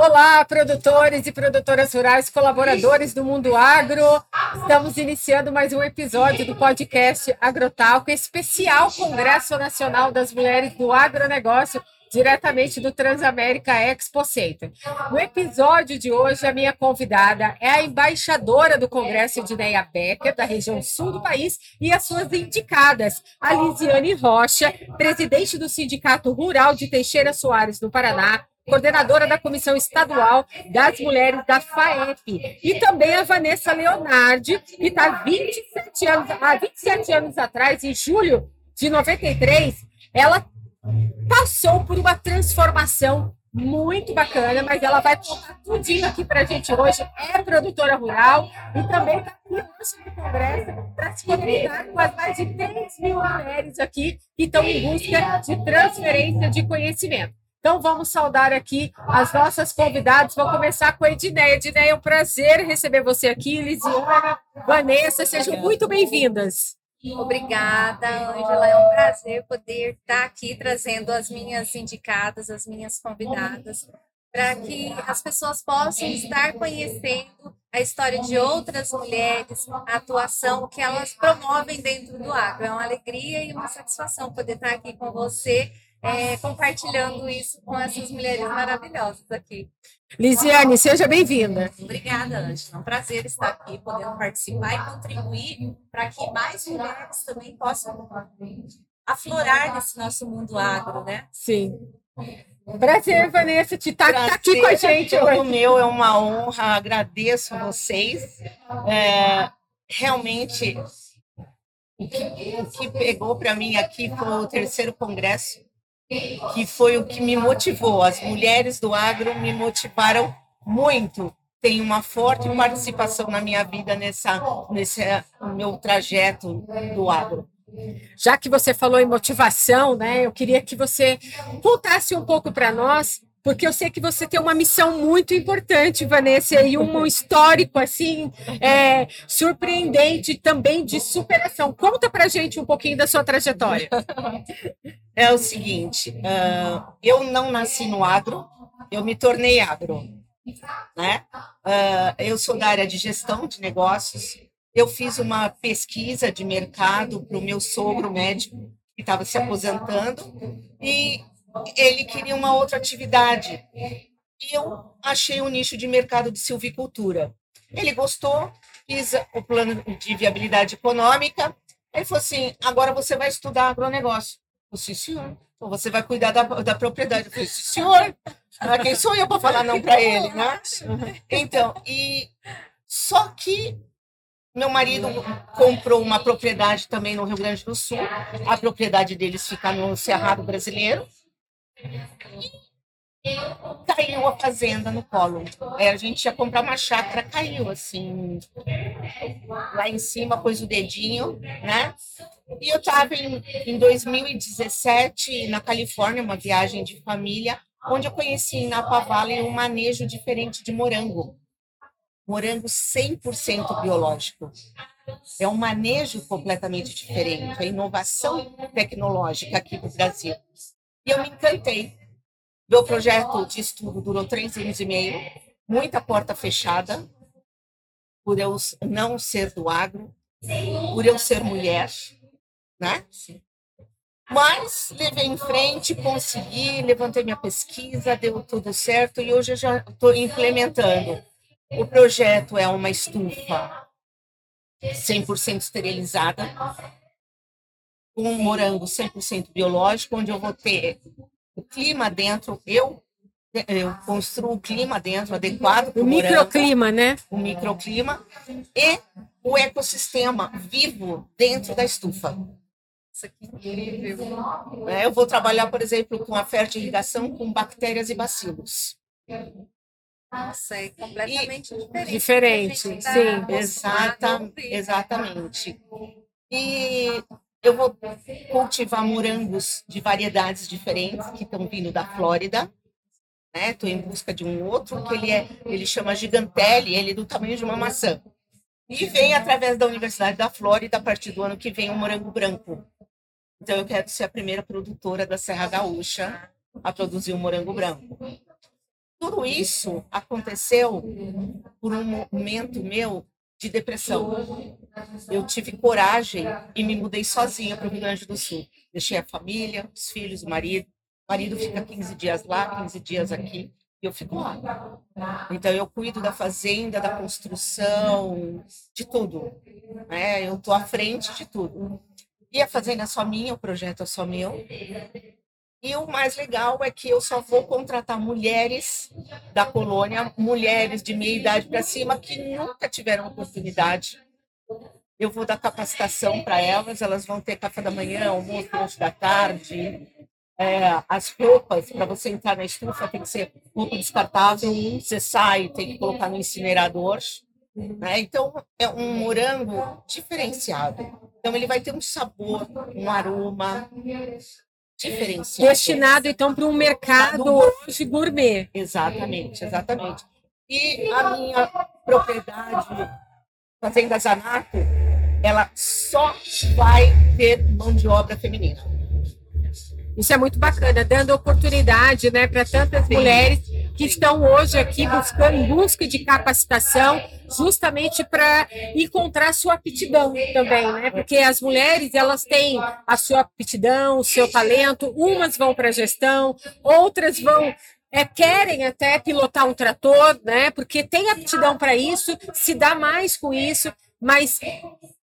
Olá, produtores e produtoras rurais, colaboradores do Mundo Agro. Estamos iniciando mais um episódio do podcast Agrotalco, especial Congresso Nacional das Mulheres do Agronegócio, diretamente do Transamérica Expo Center. No episódio de hoje, a minha convidada é a embaixadora do Congresso, Edneia Becker, da região sul do país, e as suas indicadas, a Lisiane Rocha, presidente do Sindicato Rural de Teixeira Soares, no Paraná, coordenadora da Comissão Estadual das Mulheres da FAEP, e também a Vanessa Leonardi, que está 27 anos, há 27 anos atrás, em julho de 93, ela passou por uma transformação muito bacana, mas ela vai contar tudinho aqui para a gente hoje. É produtora rural e também está aqui hoje no Congresso para se conectar com as mais de 3 mil mulheres aqui que estão em busca de transferência de conhecimento. Então vamos saudar aqui as nossas convidadas. Vou começar com a Edneia. Edneia, é um prazer receber você aqui. Lisiana, Vanessa, sejam muito bem-vindas. Obrigada, Ângela. É um prazer poder estar aqui trazendo as minhas indicadas, as minhas convidadas, para que as pessoas possam estar conhecendo a história de outras mulheres, a atuação que elas promovem dentro do agro. É uma alegria e uma satisfação poder estar aqui com você é, compartilhando isso com essas mulheres maravilhosas aqui. Lisiane, seja bem-vinda. Obrigada, Ângela. É um prazer estar aqui, podendo participar e contribuir para que mais mulheres também possam aflorar nesse nosso mundo agro, né? Sim. Prazer, Vanessa, te estar tá, tá aqui com a gente hoje. O meu é uma honra, agradeço vocês. É, realmente, o que, o que pegou para mim aqui foi o terceiro congresso que foi o que me motivou. As mulheres do agro me motivaram muito. Tem uma forte participação na minha vida nessa, nesse meu trajeto do agro. Já que você falou em motivação, né, eu queria que você contasse um pouco para nós porque eu sei que você tem uma missão muito importante, Vanessa, e um histórico assim é, surpreendente também de superação. Conta para gente um pouquinho da sua trajetória. É o seguinte, uh, eu não nasci no agro, eu me tornei agro, né? Uh, eu sou da área de gestão de negócios. Eu fiz uma pesquisa de mercado para o meu sogro médico que estava se aposentando e ele queria uma outra atividade. E eu achei um nicho de mercado de silvicultura. Ele gostou, fiz o plano de viabilidade econômica. Ele falou assim: agora você vai estudar agronegócio. Eu disse, senhor. Então você vai cuidar da, da propriedade. Eu falei, senhor. Quem sou eu para falar não para ele, né? Então, e só que meu marido comprou uma propriedade também no Rio Grande do Sul. A propriedade deles fica no Cerrado Brasileiro. Caiu a fazenda no colo. É, a gente ia comprar uma chácara, caiu assim. Lá em cima, pôs o dedinho, né? E eu estava em, em 2017 na Califórnia, uma viagem de família, onde eu conheci em Napa Valley um manejo diferente de morango. Morango 100% biológico. É um manejo completamente diferente, a inovação tecnológica aqui do Brasil. E eu me encantei. Meu projeto de estudo durou três anos e meio, muita porta fechada, por eu não ser do agro, por eu ser mulher, né? Mas levei em frente, consegui, levantei minha pesquisa, deu tudo certo e hoje eu já estou implementando. O projeto é uma estufa 100% esterilizada, um morango 100% biológico, onde eu vou ter o clima dentro, eu eu construo o clima dentro adequado o microclima, né? O microclima e o ecossistema vivo dentro da estufa. Isso aqui é incrível. É, eu vou trabalhar, por exemplo, com a fertilização com bactérias e bacilos. Nossa, é completamente e, diferente. Diferente, tá sim. Exata, exatamente. E eu vou cultivar morangos de variedades diferentes que estão vindo da Flórida. Estou né? em busca de um outro que ele é, ele chama Gigantelli, ele é do tamanho de uma maçã. E vem através da Universidade da Flórida, a partir do ano que vem, o um morango branco. Então eu quero ser a primeira produtora da Serra Gaúcha a produzir o um morango branco. tudo isso aconteceu por um momento meu de depressão. Eu tive coragem e me mudei sozinha para o Rio Grande do Sul. Deixei a família, os filhos, o marido. O marido fica 15 dias lá, 15 dias aqui, e eu fico lá. Então, eu cuido da fazenda, da construção, de tudo. Né? Eu estou à frente de tudo. E a fazenda é só minha, o projeto é só meu. E o mais legal é que eu só vou contratar mulheres da colônia, mulheres de meia idade para cima que nunca tiveram oportunidade. Eu vou dar capacitação para elas, elas vão ter café da manhã, almoço, lanche da tarde. É, as roupas, para você entrar na estufa, tem que ser roupa descartável. Você sai, tem que colocar no incinerador. Né? Então, é um morango diferenciado. Então, ele vai ter um sabor, um aroma, diferenciado. Destinado, então, para um mercado hoje gourmet. Exatamente, exatamente. E a minha propriedade, Fazenda Zanato, ela só vai ter mão de obra feminina. Isso é muito bacana, dando oportunidade né, para tantas mulheres que estão hoje aqui buscando, em busca de capacitação, justamente para encontrar sua aptidão também, né? Porque as mulheres elas têm a sua aptidão, o seu talento, umas vão para a gestão, outras vão é, querem até pilotar um trator, né? Porque tem aptidão para isso, se dá mais com isso, mas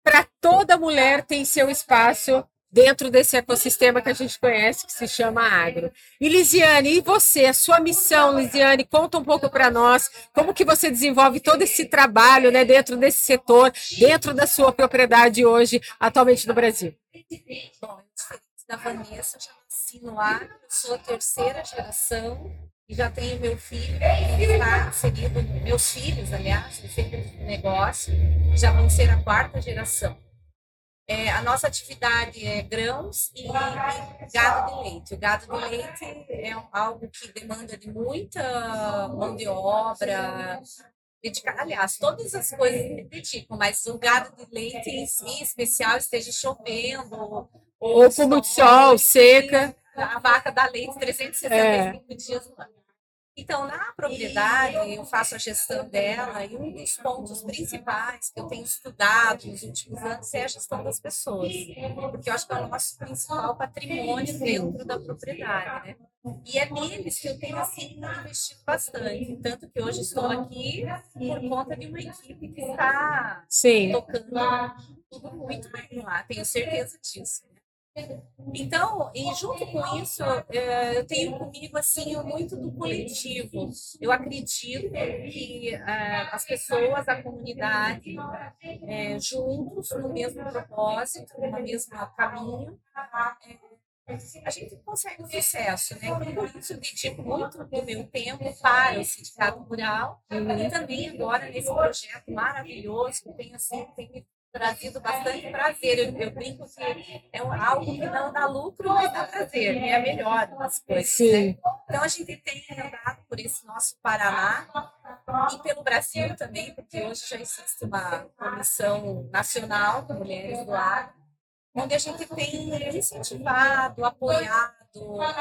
para toda mulher tem seu espaço dentro desse ecossistema que a gente conhece, que se chama agro. E Lisiane, e você, a sua missão, Lisiane, conta um pouco para nós, como que você desenvolve todo esse trabalho né, dentro desse setor, dentro da sua propriedade hoje, atualmente no Brasil? Bom, da Vanessa, já nasci no agro, sou a terceira geração e já tenho meu filho que está inserido, meus filhos, aliás, no negócio, já vão ser a quarta geração. É, a nossa atividade é grãos e, e, gado de leite. O gado de leite é algo que demanda de muita mão de obra, dedicar, aliás, todas as coisas se dedicam, mas o gado de leite em si, em especial, esteja chovendo, ou, ou com muito sol, seca. A vaca dá leite 365 é. dias no ano. Então, na propriedade, eu faço a gestão dela e um dos pontos principais que eu tenho estudado nos últimos anos é a gestão das pessoas, porque eu acho que é o nosso principal patrimônio dentro da propriedade, né? E é neles que eu tenho, assim, investido bastante. Tanto que hoje estou aqui por conta de uma equipe que está Sim. tocando tudo muito bem lá, tenho certeza disso. Então, e junto com isso, é, eu tenho comigo assim muito do coletivo. Eu acredito que é, as pessoas, a comunidade, é, juntos no mesmo propósito, no mesmo caminho, a gente consegue o sucesso, né? Por isso eu dedico muito do meu tempo para o Sindicato Rural e também agora nesse projeto maravilhoso que tem assim, tem trazido bastante prazer. Eu, eu brinco que é algo que não dá lucro, mas dá prazer, é a melhor das coisas. Né? Então a gente tem andado por esse nosso Paraná e pelo Brasil também, porque hoje já existe uma comissão nacional de mulheres do ar, onde a gente tem incentivado, apoiado,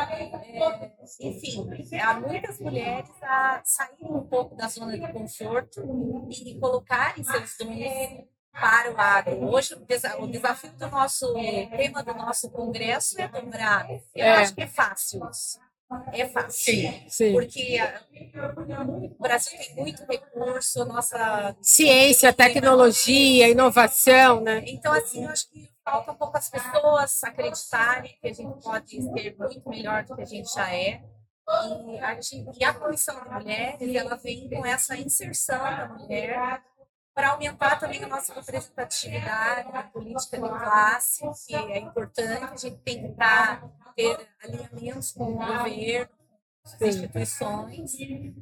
é, enfim, há muitas mulheres a saírem um pouco da zona de conforto e colocarem seus dons para o agro. Hoje, o desafio do nosso tema do nosso congresso é dobrar. Eu é. acho que é fácil isso. É fácil. Sim, sim. Porque o Brasil tem muito recurso, nossa. Ciência, tecnologia, inovação, né? Então, assim, eu acho que falta um pouco as pessoas acreditarem que a gente pode ser muito melhor do que a gente já é. E a, gente, e a Comissão de Mulheres, ela vem com essa inserção da mulher para aumentar também a nossa representatividade na política de classe, que é importante, a gente tem que estar, ter alinhamentos com o governo, as instituições. E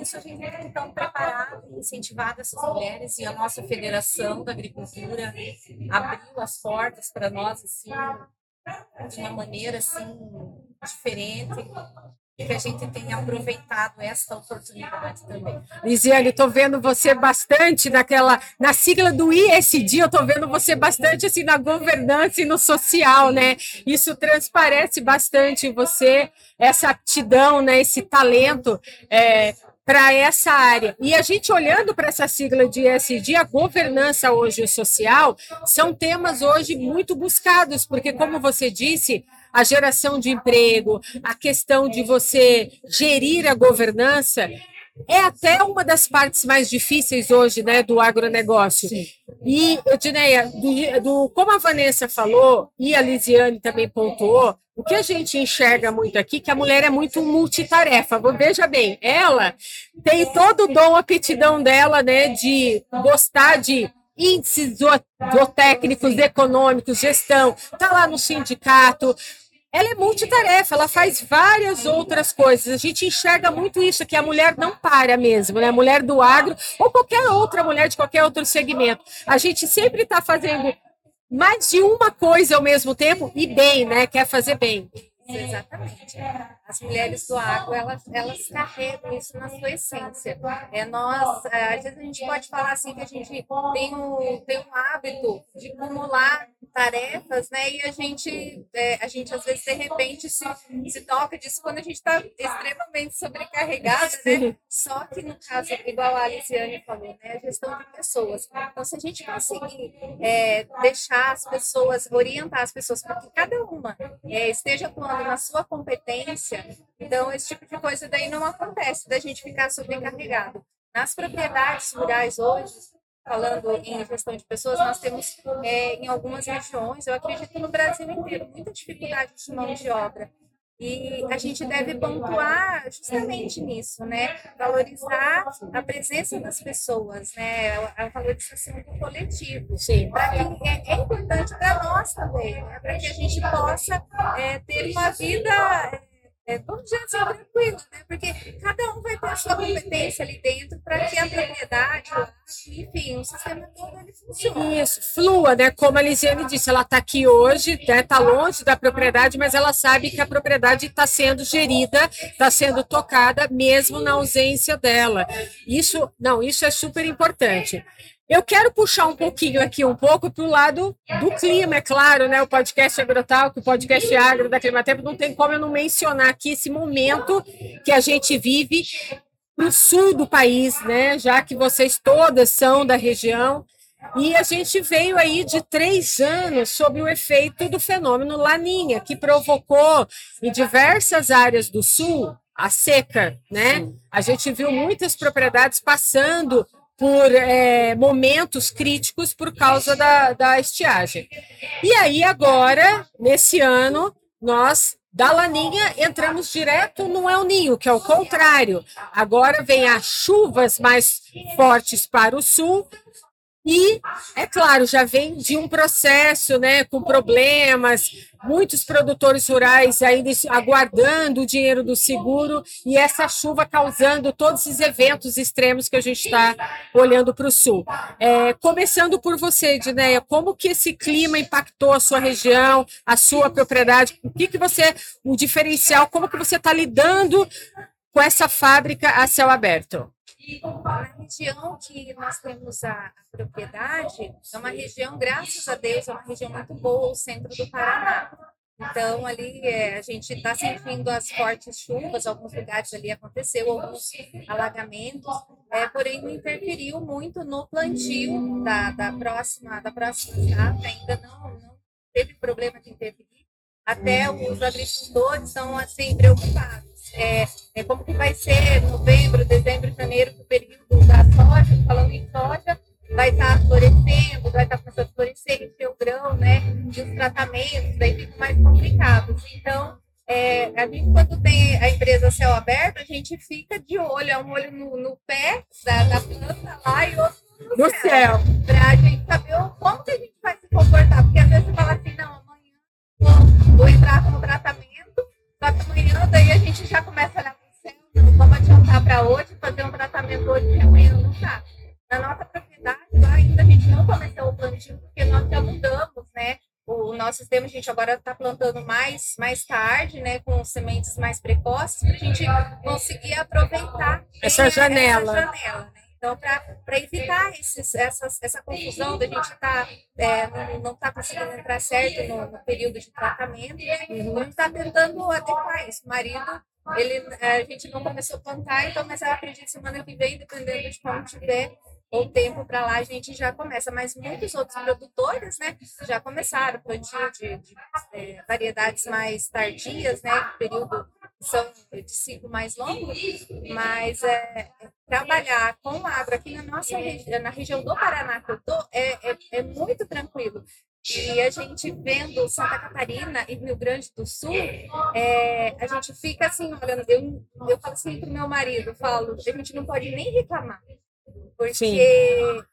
isso a gente tem estar preparado e incentivado essas mulheres e a nossa Federação da Agricultura abriu as portas para nós assim, de uma maneira assim diferente que a gente tenha aproveitado essa oportunidade também. Lisiane, estou vendo você bastante naquela, na sigla do ISD, eu estou vendo você bastante assim na governança e no social, né? Isso transparece bastante em você, essa aptidão, né? Esse talento é, para essa área. E a gente olhando para essa sigla de ESG, a governança hoje social, são temas hoje muito buscados, porque como você disse, a geração de emprego, a questão de você gerir a governança, é até uma das partes mais difíceis hoje né, do agronegócio. Sim. E, Edneia, do, do, como a Vanessa falou, e a Lisiane também pontuou, o que a gente enxerga muito aqui que a mulher é muito multitarefa. Veja bem, ela tem todo o dom, a aptidão dela né, de gostar de índices zootécnicos, econômicos, gestão, está lá no sindicato, ela é multitarefa, ela faz várias outras coisas. A gente enxerga muito isso, que a mulher não para mesmo, né? A mulher do agro ou qualquer outra mulher de qualquer outro segmento. A gente sempre está fazendo mais de uma coisa ao mesmo tempo e bem, né? Quer fazer bem. Exatamente. As mulheres do agro, elas, elas carregam isso na sua essência. É, nós, é, às vezes a gente pode falar assim que a gente tem um, tem um hábito de acumular tarefas, né? E a gente, é, a gente às vezes de repente se, se toca disso quando a gente está extremamente sobrecarregada, né? Só que no caso, igual a Aliciane falou, né? A gestão de pessoas. Então, se a gente conseguir é, deixar as pessoas, orientar as pessoas para que cada uma é, esteja atuando na sua competência, então esse tipo de coisa daí não acontece, da gente ficar sobrecarregado. Nas propriedades rurais hoje, falando em gestão de pessoas, nós temos é, em algumas regiões, eu acredito no Brasil inteiro, muita dificuldade de mão de obra. E a gente deve pontuar justamente nisso, né? Valorizar a presença das pessoas, né? A valorização do coletivo. Sim. Que é, é importante para nós também, né? para que a gente possa é, ter uma vida é, vamos dizer assim, tranquilo, né? Porque cada um vai ter a sua competência ali dentro para que a propriedade, enfim, o sistema todo ele funcione. Isso, flua, né? Como a Lisiane disse, ela está aqui hoje, está né? Tá longe da propriedade, mas ela sabe que a propriedade está sendo gerida, está sendo tocada, mesmo na ausência dela. Isso, não, isso é super importante. Eu quero puxar um pouquinho aqui, um pouco para o lado do clima, é claro, né? O podcast Agrotalk, o podcast Agro da Climatempo, não tem como eu não mencionar aqui esse momento que a gente vive no sul do país, né? Já que vocês todas são da região. E a gente veio aí de três anos sob o efeito do fenômeno Laninha, que provocou em diversas áreas do sul a seca, né? A gente viu muitas propriedades passando por é, momentos críticos por causa da, da estiagem. E aí, agora, nesse ano, nós da Laninha entramos direto no El Ninho, que é o contrário. Agora vem as chuvas mais fortes para o sul e, é claro, já vem de um processo né, com problemas, muitos produtores rurais ainda aguardando o dinheiro do seguro e essa chuva causando todos esses eventos extremos que a gente está olhando para o sul. É, começando por você, Dineia, como que esse clima impactou a sua região, a sua propriedade? O que, que você, o diferencial, como que você está lidando com essa fábrica a céu aberto? Na região que nós temos a, propriedade, é uma região, graças a Deus, é uma região muito boa, o centro do Paraná. Então, ali é, a gente está sentindo as fortes chuvas, alguns lugares ali aconteceu alguns alagamentos, é, porém não interferiu muito no plantio da, da próxima da próxima safra, ainda não, não teve problema de interferir. Até os agricultores estão assim preocupados é, é, como que vai ser novembro, dezembro, janeiro, o período da soja, falando em soja, vai estar tá florescendo, vai estar tá começando a florescer, encher o grão, né? E os tratamentos daí ficam mais complicados. Então, é, a gente, quando tem a empresa céu aberto, a gente fica de olho, é um olho no, no pé da, da, planta lá e outro no, no céu. céu. Para a gente saber como que a gente vai se comportar. Porque às vezes você fala assim, não, amanhã vou, vou entrar com o tratamento só que amanhã daí a gente já começa a olhar para o céu, não vamos adiantar para hoje, fazer um tratamento hoje que amanhã não está. Na nossa propriedade, lá ainda a gente não começou o plantio, porque nós já mudamos, né? O nosso sistema, a gente agora está plantando mais, mais tarde, né, com sementes mais precoces, para a gente conseguir aproveitar essa janela. Essa janela né? Então, para evitar esses, essas, essa confusão da gente tá, é, não estar tá conseguindo entrar certo no, no, período de tratamento? Uhum. a gente está tentando adequar isso. O marido, ele, a gente não começou a plantar, então, mas eu acredito semana que vem, dependendo de como tiver, ou tempo para lá a gente já começa, mas muitos outros produtores, né, já começaram plantio de, de é, variedades mais tardias, né, período são de ciclo mais longo, mas é, trabalhar com agro aqui na nossa região, na região do Paraná que eu tô, é, é, é muito tranquilo. E a gente vendo Santa Catarina e Rio Grande do Sul, é, a gente fica assim, olhando, eu, eu falo assim para o meu marido, falo, a gente não pode nem reclamar, porque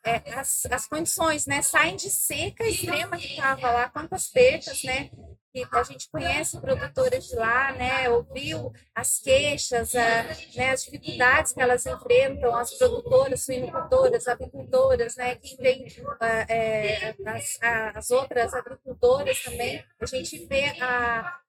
é, as, as condições, né, saem de seca extrema que estava lá, quantas perdas, né, que a gente conhece produtoras de lá, né, ouviu as queixas, a, né, as dificuldades que elas enfrentam, as produtoras, suinocultoras, avicultoras, né, quem vem é, as, as outras agricultoras também, a gente vê a,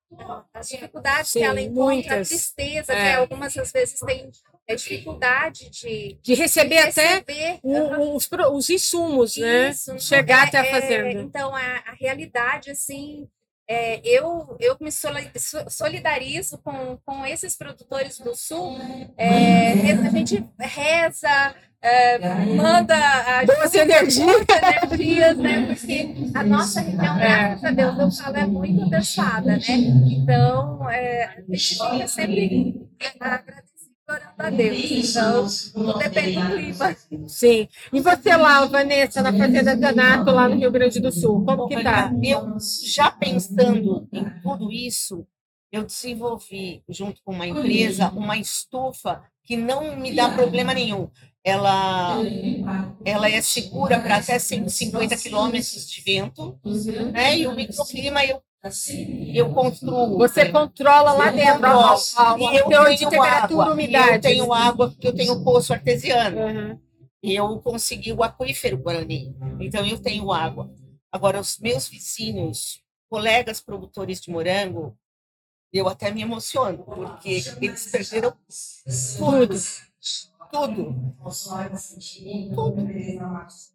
as dificuldades Sim, que ela encontra, muitas. a tristeza, é. algumas às vezes têm é dificuldade de, de receber, de receber até os, os insumos, né? Isso, Chegar é, até a é, fazenda. É, então, a, a realidade, assim, é, eu, eu me solidarizo com, com esses produtores do Sul. É, a gente reza, é, manda a boas energias, energias né? Porque a nossa região, graças a Deus, eu falo, é muito abençoada, né? Então, é, a gente fica sempre agradecido orando a Deus. Então, depende do clima. Sim. E você lá, Vanessa, na Fazenda Zanato, lá no Rio Grande do Sul, como que tá? Eu, já pensando em tudo isso, eu desenvolvi, junto com uma empresa, uma estufa que não me dá problema nenhum. Ela, ela é segura para até 150 quilômetros de vento, né? E o microclima eu eu construo. Você controla lá dentro a, a, e eu tenho de temperatura água, umidade. Eu tenho água porque eu tenho poço artesiano. Uhum. Eu consegui o aquífero Guarani. Então eu tenho água. Agora, os meus vizinhos, colegas produtores de morango, eu até me emociono, porque eles perderam tudo. Tudo. Tudo.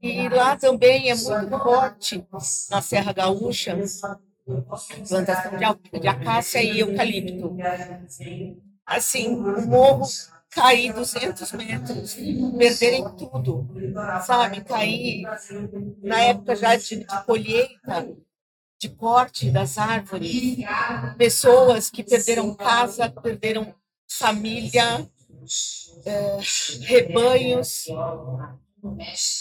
E lá também é muito forte, na Serra Gaúcha, plantação de, de acácia e eucalipto. Assim, o morro cair 200 metros, perderem tudo, sabe? Cair na época já de, de colheita, de corte das árvores, pessoas que perderam casa, perderam família, é, rebanhos,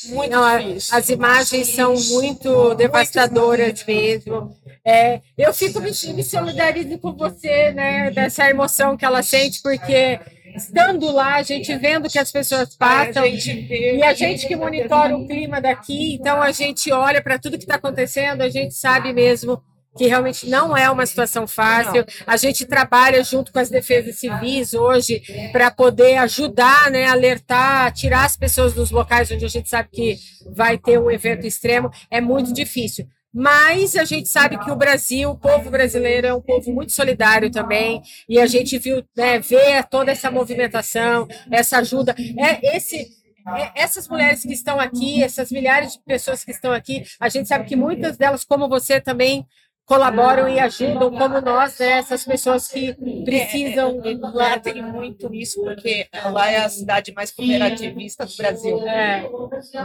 muito Não, as imagens são muito devastadoras mesmo. É, eu fico me, me solidarizo com você, né, dessa emoção que ela sente, porque estando lá, a gente vendo que as pessoas passam, a e a gente que monitora o clima daqui, então a gente olha para tudo que está acontecendo, a gente sabe mesmo que realmente não é uma situação fácil. A gente trabalha junto com as defesas civis hoje para poder ajudar, né, alertar, tirar as pessoas dos locais onde a gente sabe que vai ter um evento extremo. É muito difícil. Mas a gente sabe que o Brasil, o povo brasileiro, é um povo muito solidário também, e a gente viu, né, ver toda essa movimentação, essa ajuda. É esse é, essas mulheres que estão aqui, essas milhares de pessoas que estão aqui, a gente sabe que muitas delas, como você, também colaboram e ajudam, como nós, né, essas pessoas que precisam. É, é, lá tem muito isso, porque lá é a cidade mais cooperativista do Brasil. É.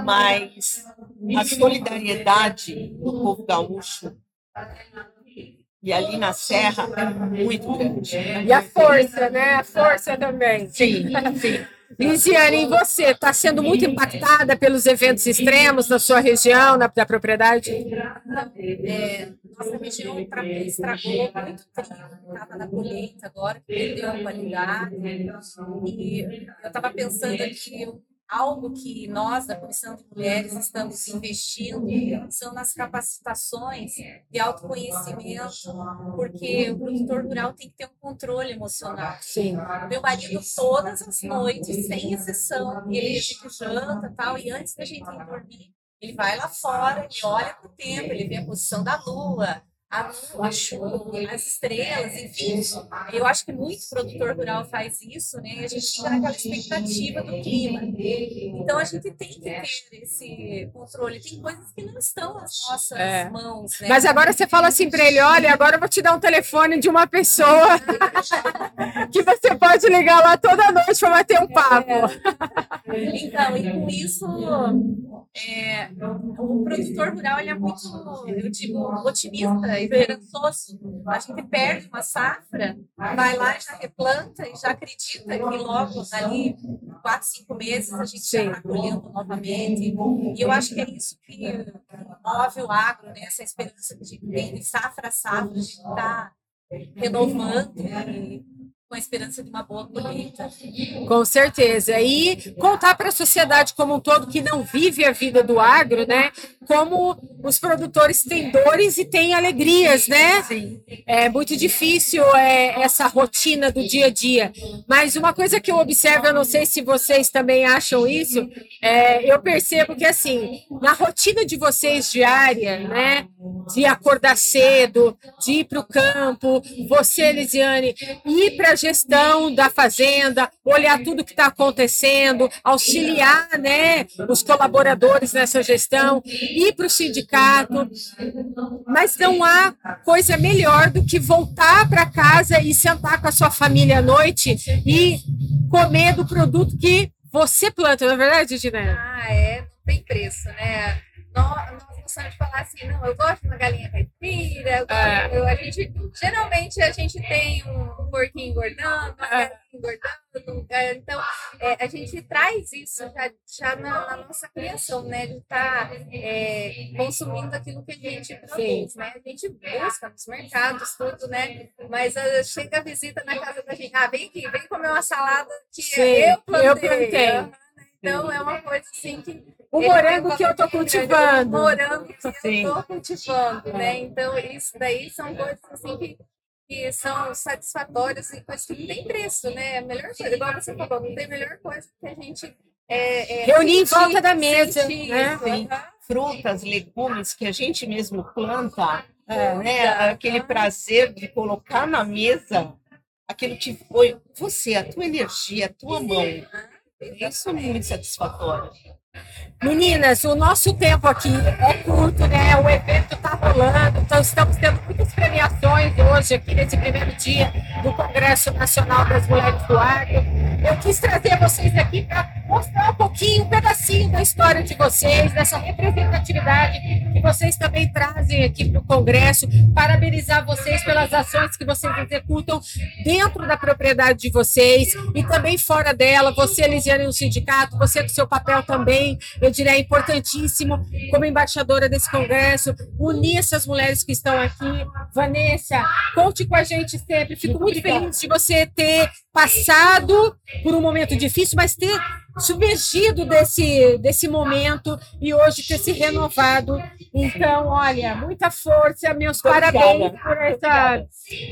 Mas a solidariedade do povo gaúcho e ali na Serra é muito grande. E a força, né? A força também. Sim, sim. Lisiane, e você está sendo muito impactada pelos eventos extremos na sua região, na da propriedade? É, nossa região estragou muito trigo, estava na colheita agora, perdeu a qualidade. E eu estava pensando aqui, algo que nós, da Comissão de Mulheres, estamos investindo são nas capacitações de autoconhecimento, porque o produtor rural tem que ter um controle emocional. Sim. Meu marido, todas as noites, sem exceção, ele janta tal, e antes da gente ir dormir, ele vai lá fora, ele olha para o tempo, ele vê a posição da lua, a luz, as estrelas, enfim. Eu acho que muito produtor rural faz isso, né? E a gente fica naquela expectativa do clima. Então a gente tem que ter esse controle. Tem coisas que não estão nas nossas é. mãos. Né? Mas agora você fala assim para ele: olha, agora eu vou te dar um telefone de uma pessoa que você pode ligar lá toda noite para bater um papo. É. Então, e com isso, é, o produtor rural ele é muito, eu digo, otimista esperançoso. A gente perde uma safra, vai lá e já replanta e já acredita que logo, ali, quatro, cinco meses, a gente já está colhendo novamente. E eu acho que é isso que move o agro, né? essa esperança de, de safra a safra, de estar tá renovando e com a esperança de uma boa colheita. Com certeza. E contar para a sociedade como um todo que não vive a vida do agro, né? Como os produtores têm dores e têm alegrias, né? Sim. É muito difícil é, essa rotina do dia a dia. Mas uma coisa que eu observo, eu não sei se vocês também acham isso, é, eu percebo que assim, na rotina de vocês diária, né? De acordar cedo, de ir para o campo, você, Lisiane, ir para gestão da fazenda, olhar tudo que está acontecendo, auxiliar né, os colaboradores nessa gestão, ir para o sindicato. Mas não há coisa melhor do que voltar para casa e sentar com a sua família à noite e comer do produto que você planta, não é verdade, Gina? Ah, é, não tem preço, né? Nós, de falar assim, não, eu gosto de uma galinha caipira, é. eu, a gente, geralmente a gente tem um porquinho engordando, uma é. engordando, é, então é, a gente traz isso já, já na, na, nossa criação, né, de estar tá, é, consumindo aquilo que a gente produz, né, a gente busca nos mercados, tudo, né, mas uh, chega a visita na casa da gente, ah, vem aqui, vem comer uma salada que Sim, eu plantei. Eu plantei. Então é uma coisa assim que. O morango que eu estou cultivando. O morango que Sim. eu estou cultivando, né? Então, isso daí são coisas assim que, que são satisfatórias e coisas que não tem preço, né? A melhor coisa, igual você falou, não tem melhor coisa que a gente. É, é, Reunir sentir, em volta da mesa. Né? Sim. Frutas, legumes que a gente mesmo planta, é, né? aquele prazer de colocar na mesa aquilo que foi você, a tua energia, a tua mão. Isso é muito satisfatório. Meninas, o nosso tempo aqui é curto, né? O evento está rolando, então estamos tendo muitas premiações hoje aqui nesse primeiro dia do Congresso Nacional das Mulheres do Agro. Eu quis trazer vocês aqui para mostrar um pouquinho, um pedacinho da história de vocês, dessa representatividade que vocês também trazem aqui para o Congresso, parabenizar vocês pelas ações que vocês executam dentro da propriedade de vocês e também fora dela, você, Elisiane, no sindicato, você com seu papel também, eu diria, é importantíssimo como embaixadora desse Congresso, unir essas mulheres que estão aqui. Vanessa, conte com a gente sempre, fico muito feliz de você ter passado por um momento difícil, mas ter submergido desse, desse momento e hoje ter se renovado. Então, olha, muita força, meus parabéns por essa,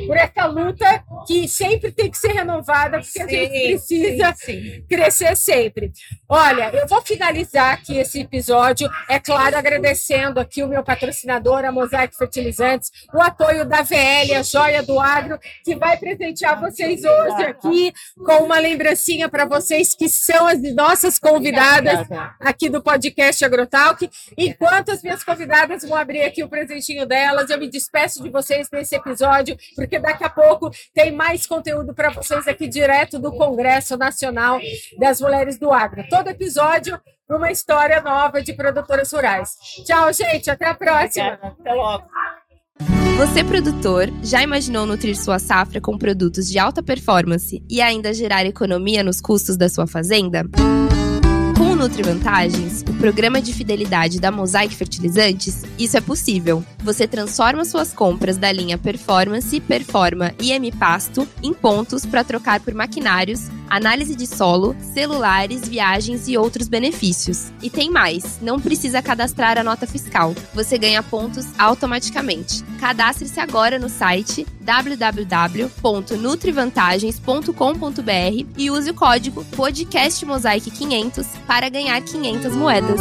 por essa luta que sempre tem que ser renovada, porque sim, a gente precisa sim, sim. crescer sempre. Olha, eu vou finalizar aqui esse episódio, é claro, agradecendo aqui o meu patrocinador, a Mosaic Fertilizantes, o apoio da VL, a Joia do Agro, que vai presentear vocês hoje aqui com uma lembrancinha para vocês que são as nossas convidadas aqui do podcast Agrotalk. Enquanto as minhas convidadas vão abrir aqui o presentinho delas, eu me despeço de vocês nesse episódio, porque daqui a pouco tem mais conteúdo para vocês aqui direto do Congresso Nacional das Mulheres do Agro. Todo episódio uma história nova de produtoras rurais. Tchau, gente. Até a próxima. Obrigada. Até logo. Você, produtor, já imaginou nutrir sua safra com produtos de alta performance e ainda gerar economia nos custos da sua fazenda? Com o Nutri Vantagens, o programa de fidelidade da Mosaic Fertilizantes, isso é possível. Você transforma suas compras da linha Performance, Performa e M Pasto em pontos para trocar por maquinários análise de solo, celulares, viagens e outros benefícios. E tem mais: não precisa cadastrar a nota fiscal. Você ganha pontos automaticamente. Cadastre-se agora no site www.nutrivantagens.com.br e use o código podcastmosaic500 para ganhar 500 moedas.